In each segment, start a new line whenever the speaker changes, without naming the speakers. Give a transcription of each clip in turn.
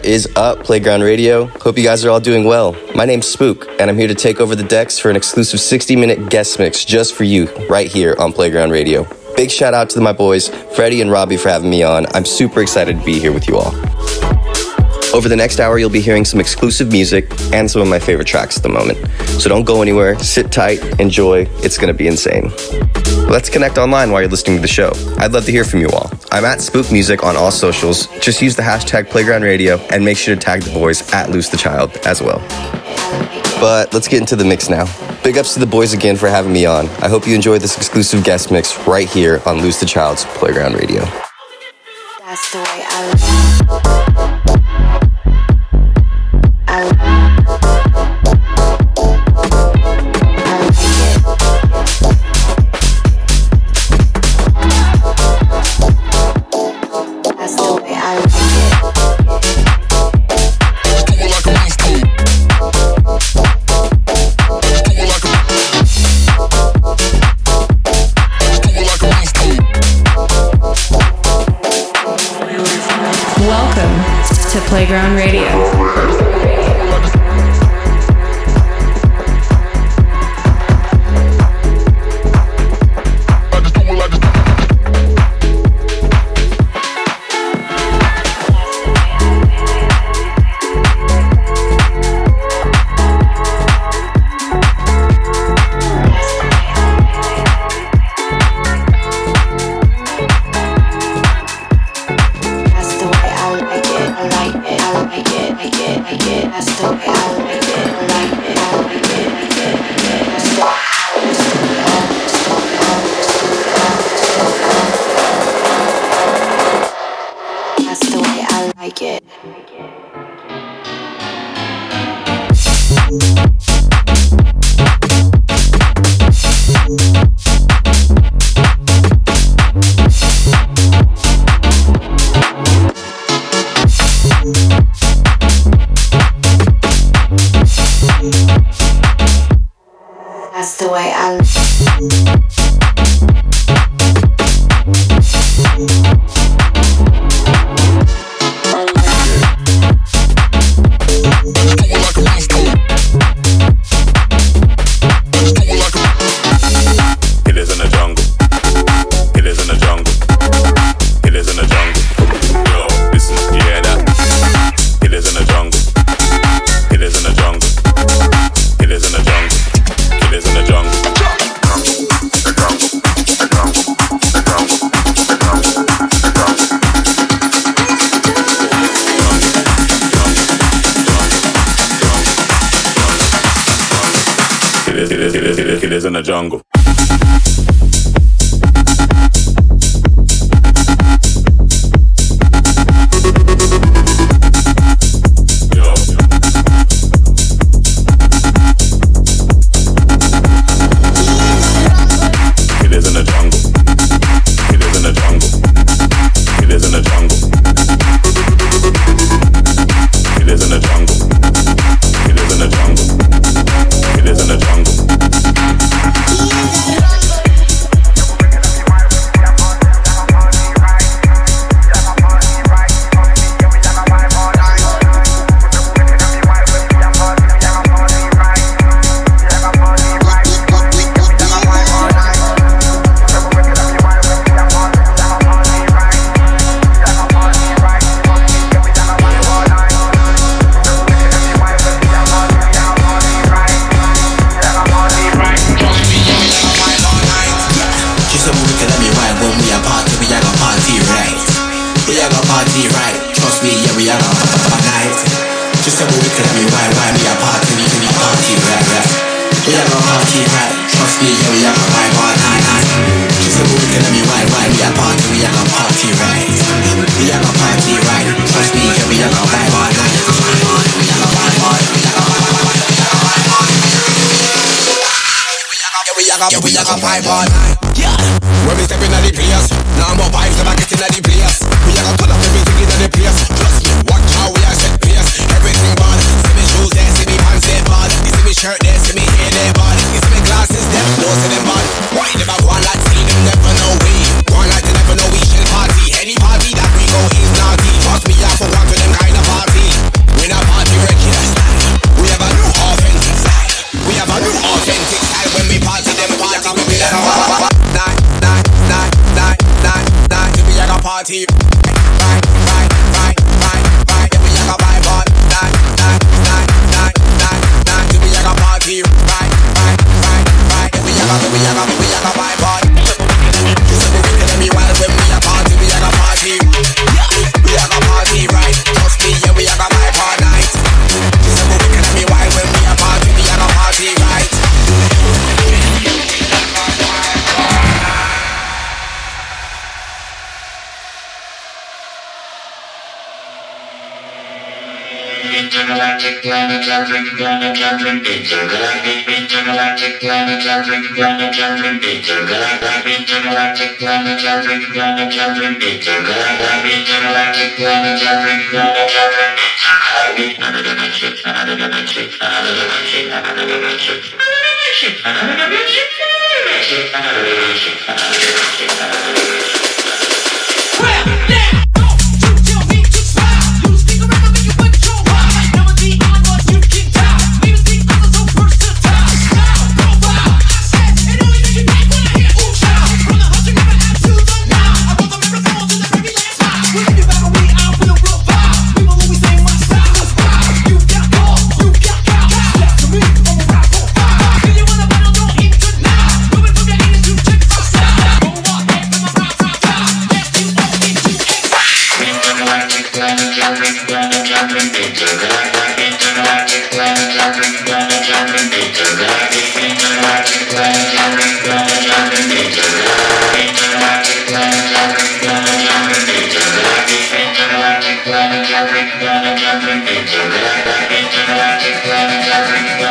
What is up, Playground Radio? Hope you guys are all doing well. My name's spüke, and I'm here to take over the decks for an exclusive 60 minute guest mix just for you, right here on Playground Radio. Big shout out to my boys, Freddie and Robbie, for having me on. I'm super excited to be here with you all. Over the next hour, you'll be hearing some exclusive music and some of my favorite tracks at the moment. So don't go anywhere, sit tight, enjoy. It's gonna be insane. Let's connect online while you're listening to the show. I'd love to hear from you all. I'm at spüke Music on all socials. Just use the hashtag Playground Radio and make sure to tag the boys at Louis the Child as well. But let's get into the mix now. Big ups to the boys again for having me on. I hope you enjoyed this exclusive guest mix right here on Louis the Child's Playground Radio.
That's the way I I
Playground Radio.
We have a party, right. Trust me, yeah, we have a vibe all night, night. She said, well, we could have me why, why me a party, we have a party, right. We have a party, right. Trust me, yeah, we have a vibe all night. We have a vibe all, we have a vibe all, we have a vibe all. Yeah, we have a, we have a vibe night. Yeah. When we step inna the place, now more vibes never get inna the place. We have a gonna turn up everything inna the place. Trust me, watch They body. It's my glasses, them close to them body. Why never go on like see them never know
planetary intergalactic intergalactic planetary planetary intergalactic intergalactic planetary planetary intergalactic intergalactic planetary planetary another dimension another dimension another dimension another dimension another dimension another dimension another dimension another dimension Intergalactic planetary planetary intergalactic intergalactic planetary planetary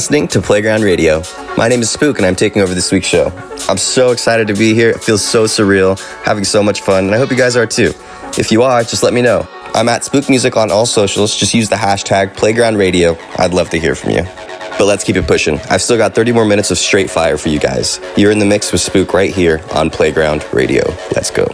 listening to Playground Radio. My name is spüke and I'm taking over this week's show. I'm so excited to be here. It feels so surreal, having so much fun, and I hope you guys are too. If you are, just let me know. I'm at spüke Music on all socials. Just use the hashtag Playground Radio. I'd love to hear from you. But let's keep it pushing. I've still got 30 more minutes of straight fire for you guys. You're in the mix with spüke right here on Playground Radio. Let's go.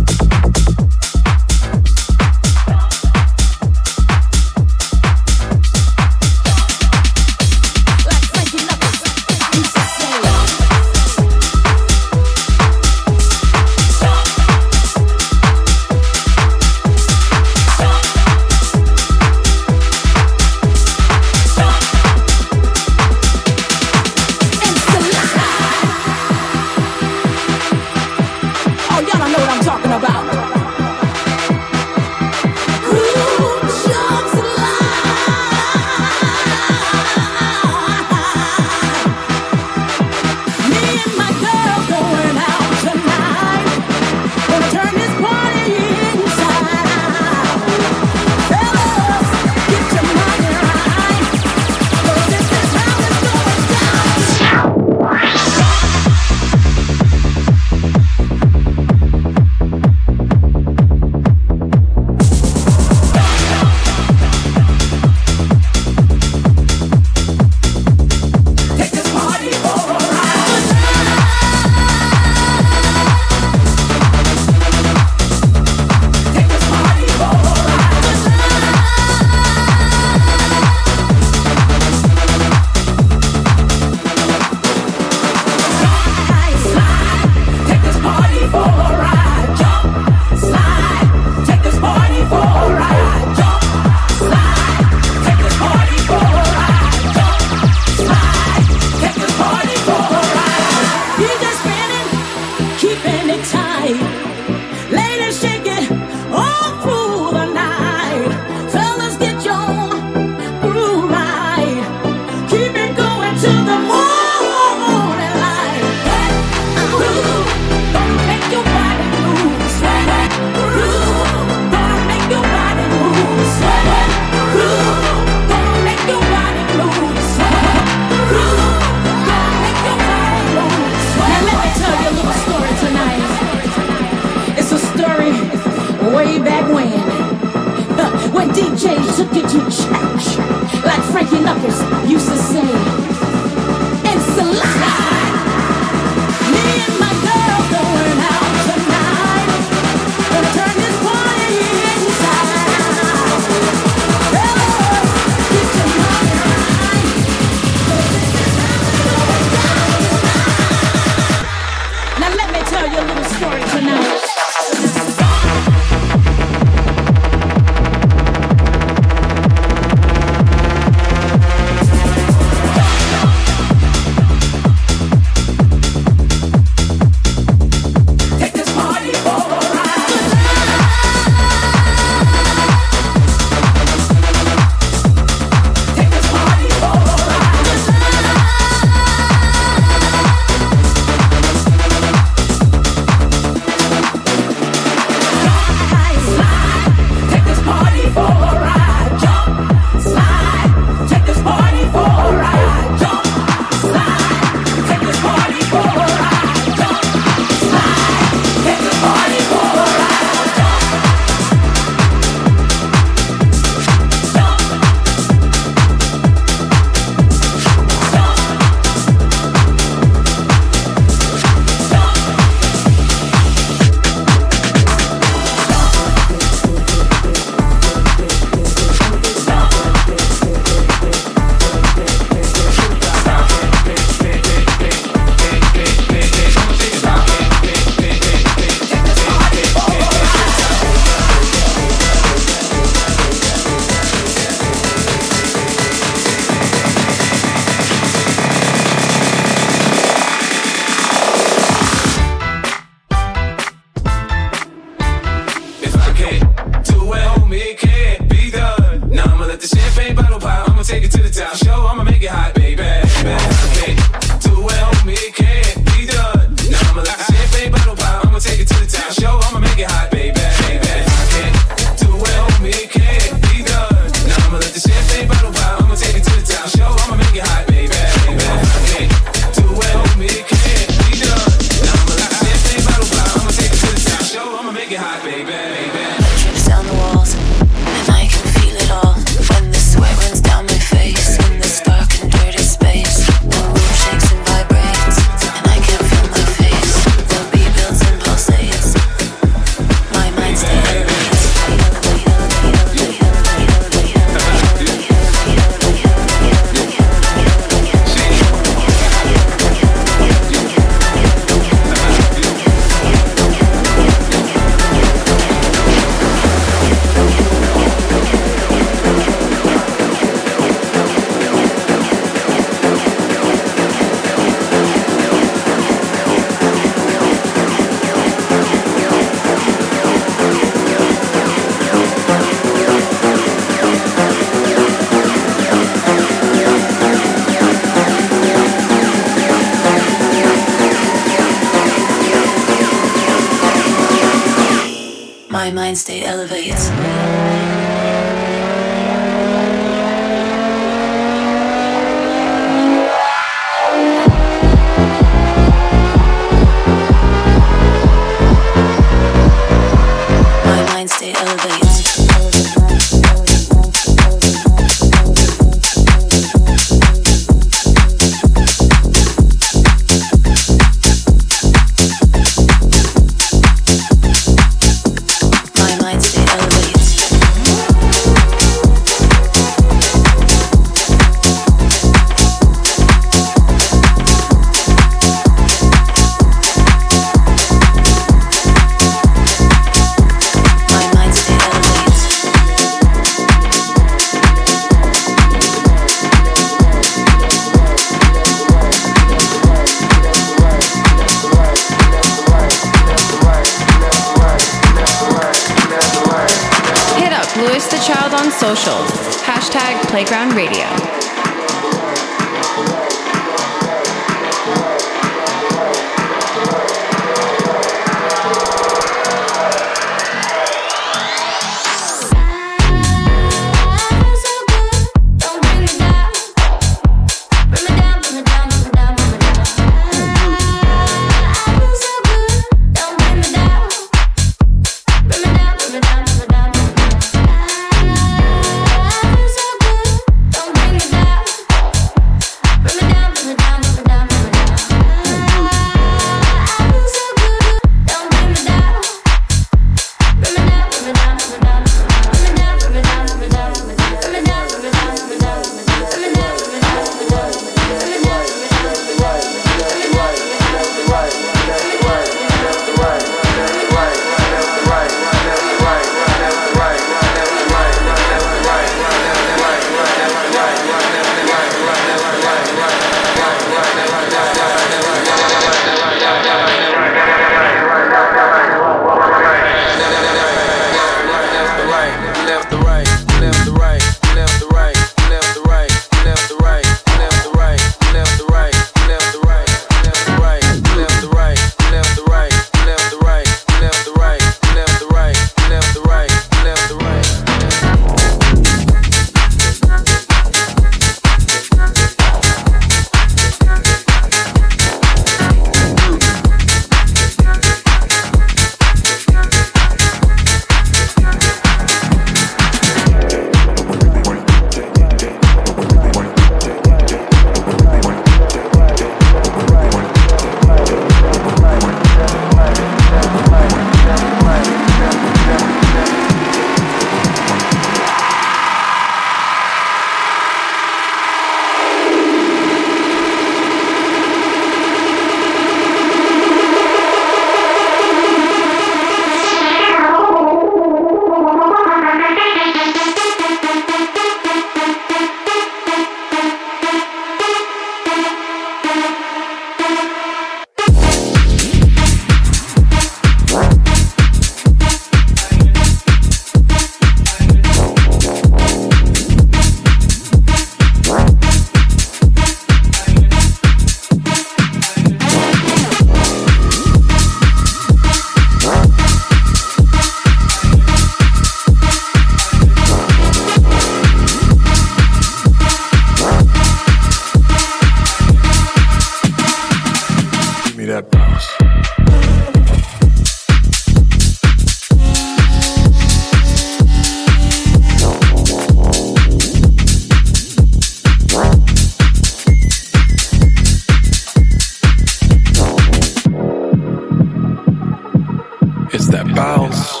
It's that bounce.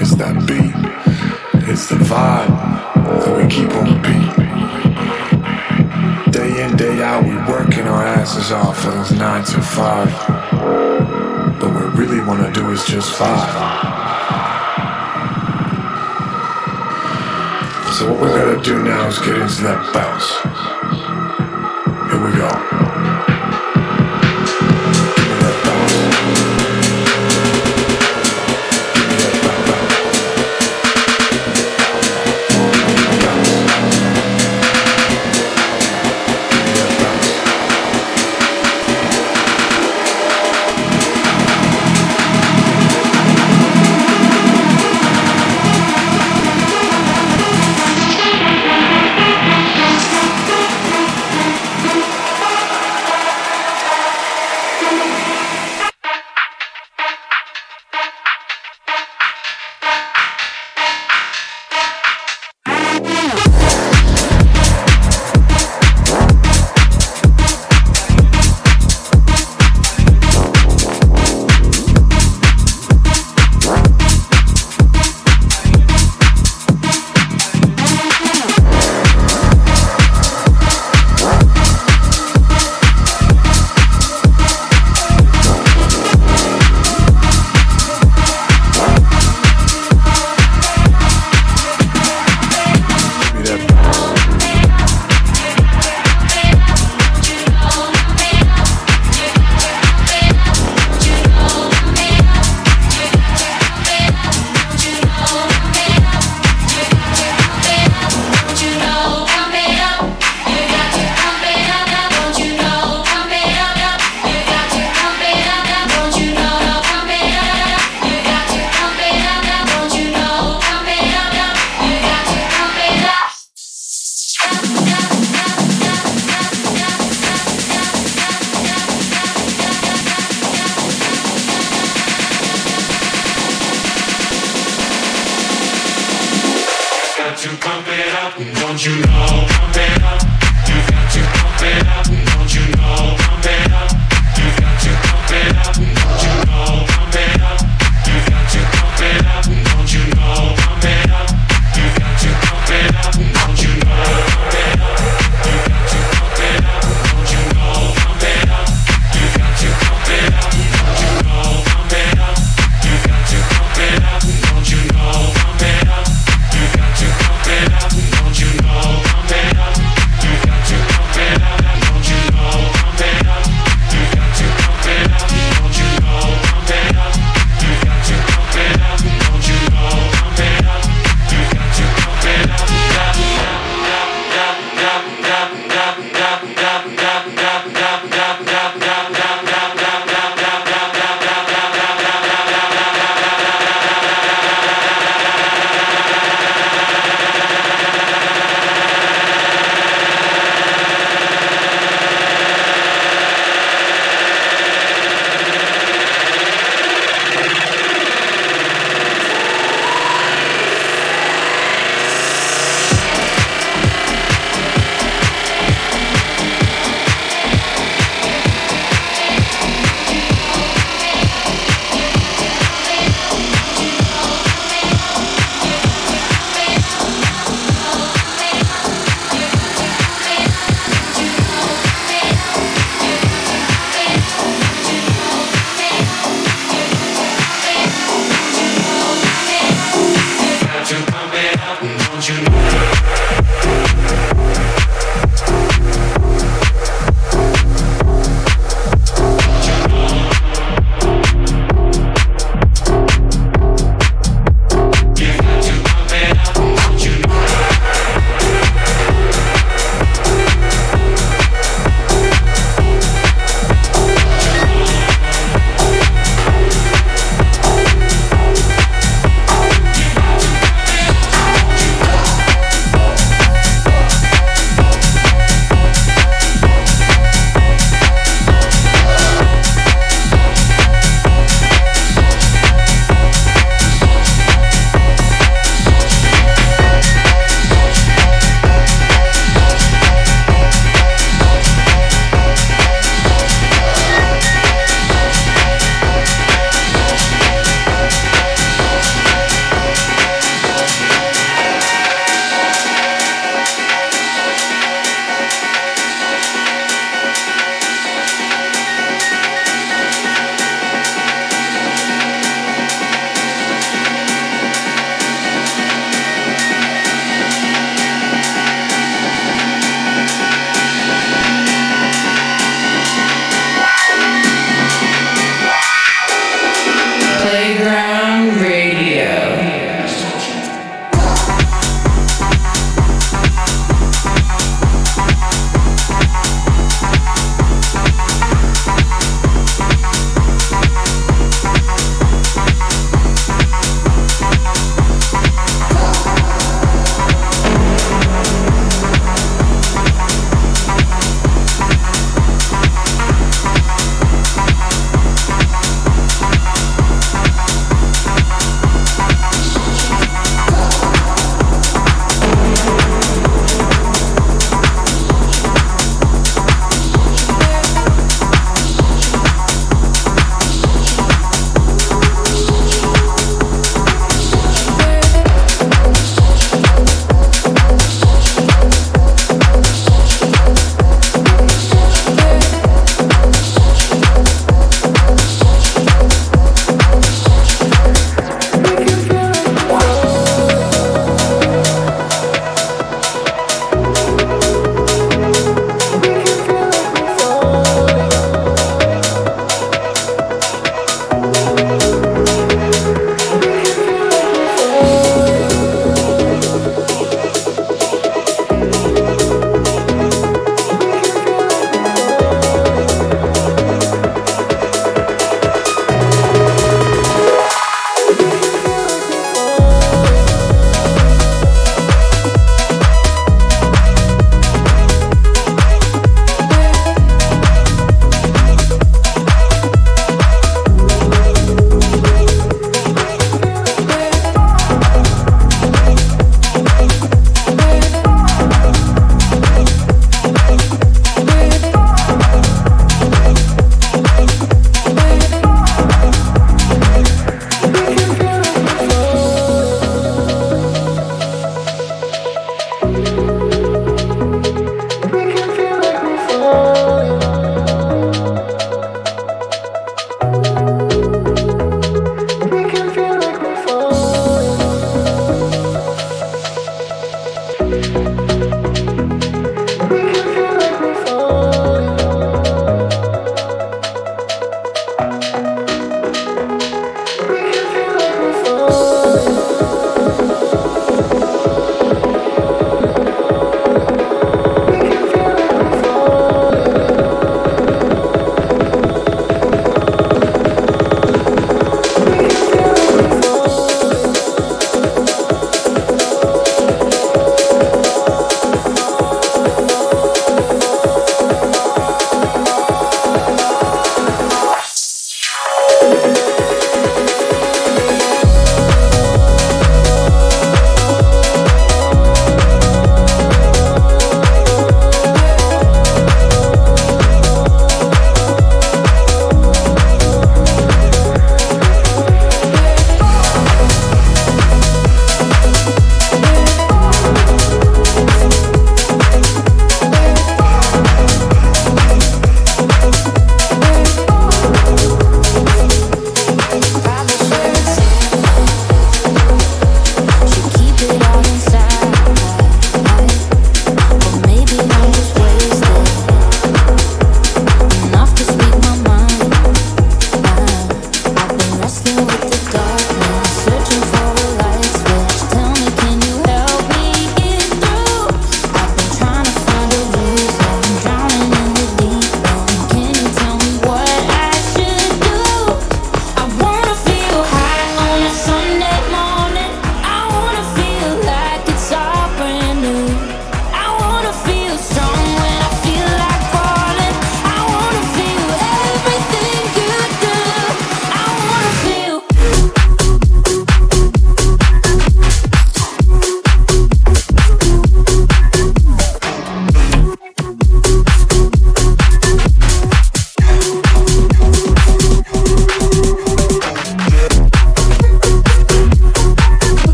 It's that beat. It's the vibe that we keep on beat. Day in, day out, we working our asses off for those nine to five. But what we really wanna do is just five. So what we gotta do now is get into that bounce. Here we go.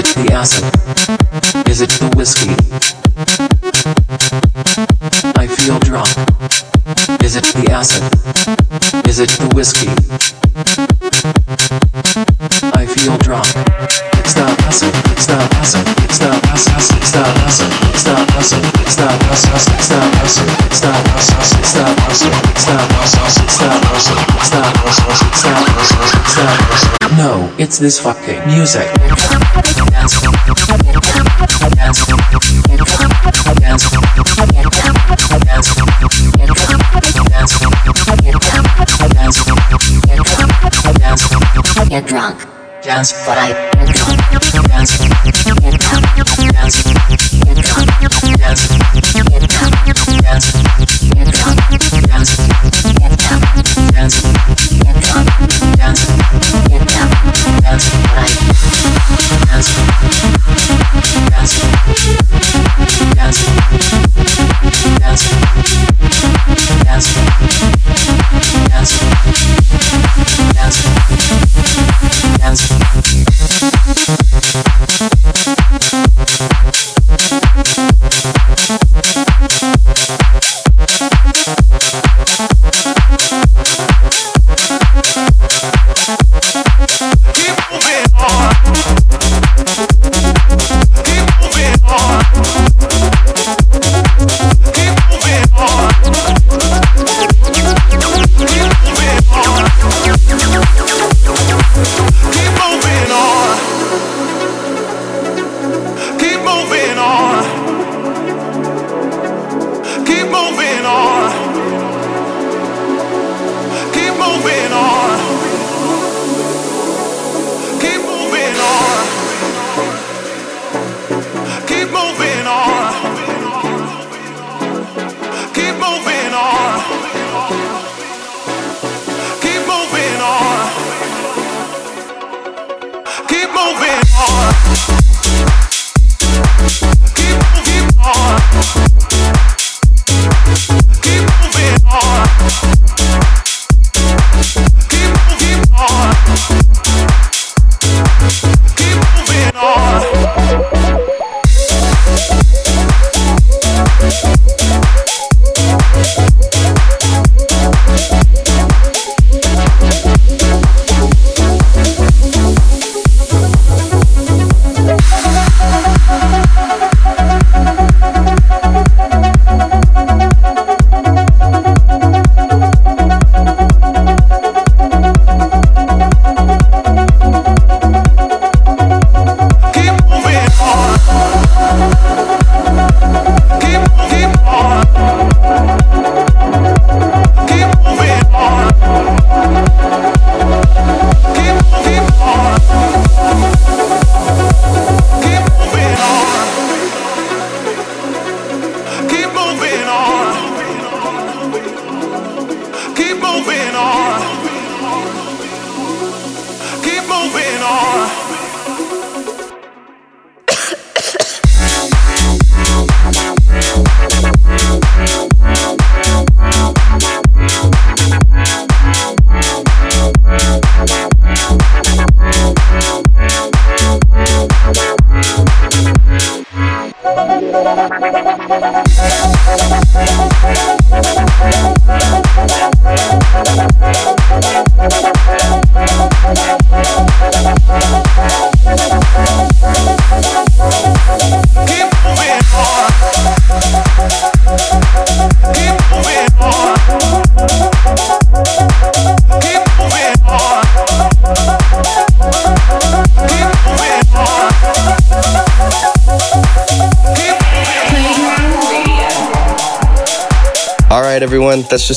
it
the
acid? Is it the whiskey? I feel drunk. Is it the acid? Is it the whiskey? it's this fucking music. Dance, dance, dance,
Get drunk.
Dance,
but I.
Dance, dance,
dance, dance.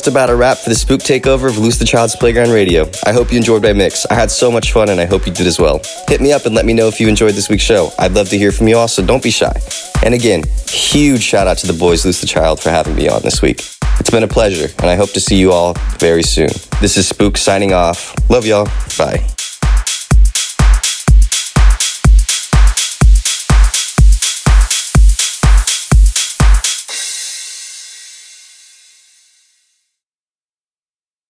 Just about a wrap for the spüke takeover of Louis the Child's Playground Radio. I hope you enjoyed my mix. I had so much fun, and I hope you did as well. Hit me up and let me know if you enjoyed this week's show. I'd love to hear from you all, so don't be shy. And again, huge shout out to the boys Loose the Child for having me on this week. It's been a pleasure, and I hope to see you all very soon. This is spüke signing off. Love y'all. Bye.